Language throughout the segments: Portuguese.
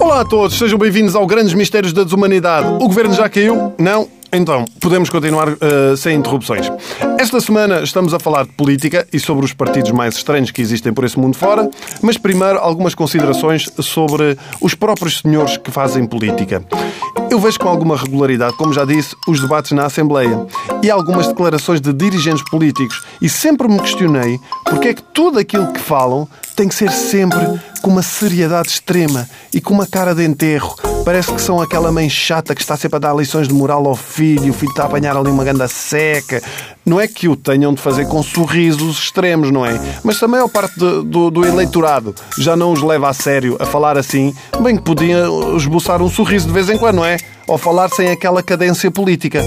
Olá a todos, sejam bem-vindos ao Grandes Mistérios da Desumanidade. O governo já caiu? Não? Então, podemos continuar uh, sem interrupções. Esta semana estamos a falar de política e sobre os partidos mais estranhos que existem por esse mundo fora, mas primeiro algumas considerações sobre os próprios senhores que fazem política. Eu vejo com alguma regularidade, como já disse, os debates na Assembleia e algumas declarações de dirigentes políticos e sempre me questionei porque é que tudo aquilo que falam tem que ser sempre com uma seriedade extrema e com uma cara de enterro. Parece que são aquela mãe chata que está sempre a dar lições de moral ao filho, o filho está a apanhar ali uma ganda seca. Não é que o tenham de fazer com sorrisos extremos, não é? Mas se a maior parte de, do, do, eleitorado já não os leva a sério a falar assim, bem que podiam esboçar um sorriso de vez em quando, não é? Ou falar sem aquela cadência política.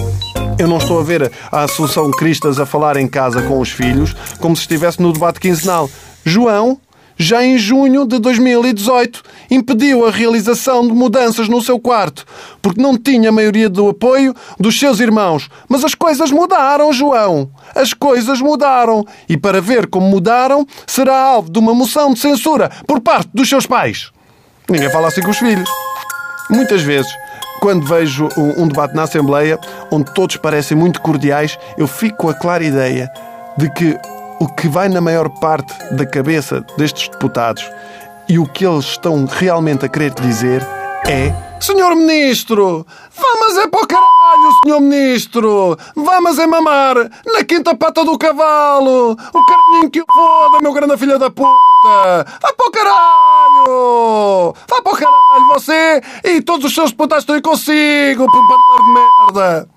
Eu não estou a ver a Assunção Cristas a falar em casa com os filhos como se estivesse no debate quinzenal. João, já em junho de 2018, impediu a realização de mudanças no seu quarto, porque não tinha a maioria do apoio dos seus irmãos. Mas as coisas mudaram, João. As coisas mudaram. E para ver como mudaram, será alvo de uma moção de censura por parte dos seus pais. Ninguém fala assim com os filhos. Muitas vezes, quando vejo um debate na Assembleia, onde todos parecem muito cordiais, eu fico com a clara ideia de que o que vai na maior parte da cabeça destes deputados e o que eles estão realmente a querer dizer é Senhor Ministro, vamos é para o caralho, Senhor Ministro! Vamos é mamar na quinta pata do cavalo! O carinho que o foda, meu grande filha da puta! Vá para o caralho! Vá para o caralho, você e todos os seus deputados estão aí consigo, por de merda!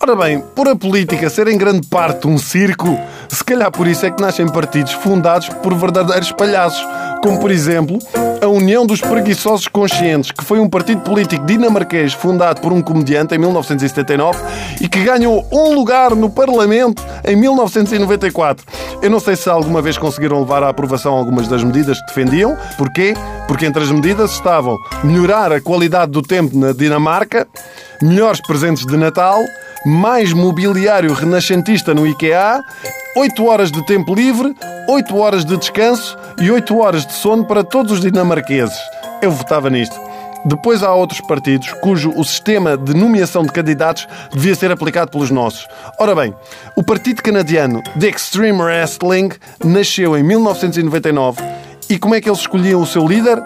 Ora bem, por a política ser em grande parte um circo, se calhar por isso é que nascem partidos fundados por verdadeiros palhaços, como por exemplo a União dos Preguiçosos Conscientes, que foi um partido político dinamarquês fundado por um comediante em 1979 e que ganhou um lugar no Parlamento em 1994. Eu não sei se alguma vez conseguiram levar à aprovação algumas das medidas que defendiam. Porquê? Porque entre as medidas estavam melhorar a qualidade do tempo na Dinamarca, melhores presentes de Natal mais mobiliário renascentista no IKEA, 8 horas de tempo livre, 8 horas de descanso e 8 horas de sono para todos os dinamarqueses. Eu votava nisto. Depois há outros partidos cujo o sistema de nomeação de candidatos devia ser aplicado pelos nossos. Ora bem, o partido canadiano The Extreme Wrestling nasceu em 1999 e como é que eles escolhiam o seu líder?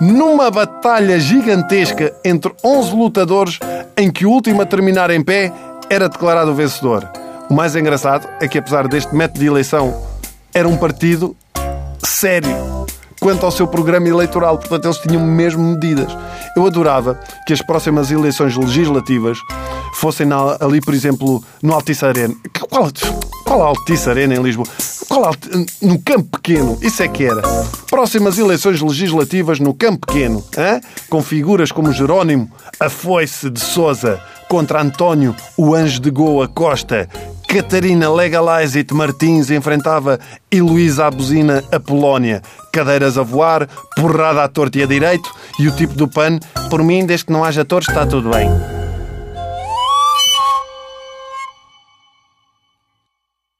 Numa batalha gigantesca entre 11 lutadores em que o último a terminar em pé era declarado o vencedor. O mais engraçado é que, apesar deste método de eleição, era um partido sério quanto ao seu programa eleitoral, portanto, eles tinham mesmo medidas. Eu adorava que as próximas eleições legislativas fossem na, ali, por exemplo, no Altice Arena. Qual, qual Altice Arena em Lisboa? Qual no Campo Pequeno, isso é que era. Próximas eleições legislativas no Campo Pequeno, hein? com figuras como Jerónimo, a Foice de Souza, contra António, o Anjo de Goa Costa. Catarina Legalize It Martins enfrentava Heloísa Abusina a Polónia. Cadeiras a voar, porrada à torta e a direito e o tipo do PAN, por mim, desde que não haja torres, está tudo bem.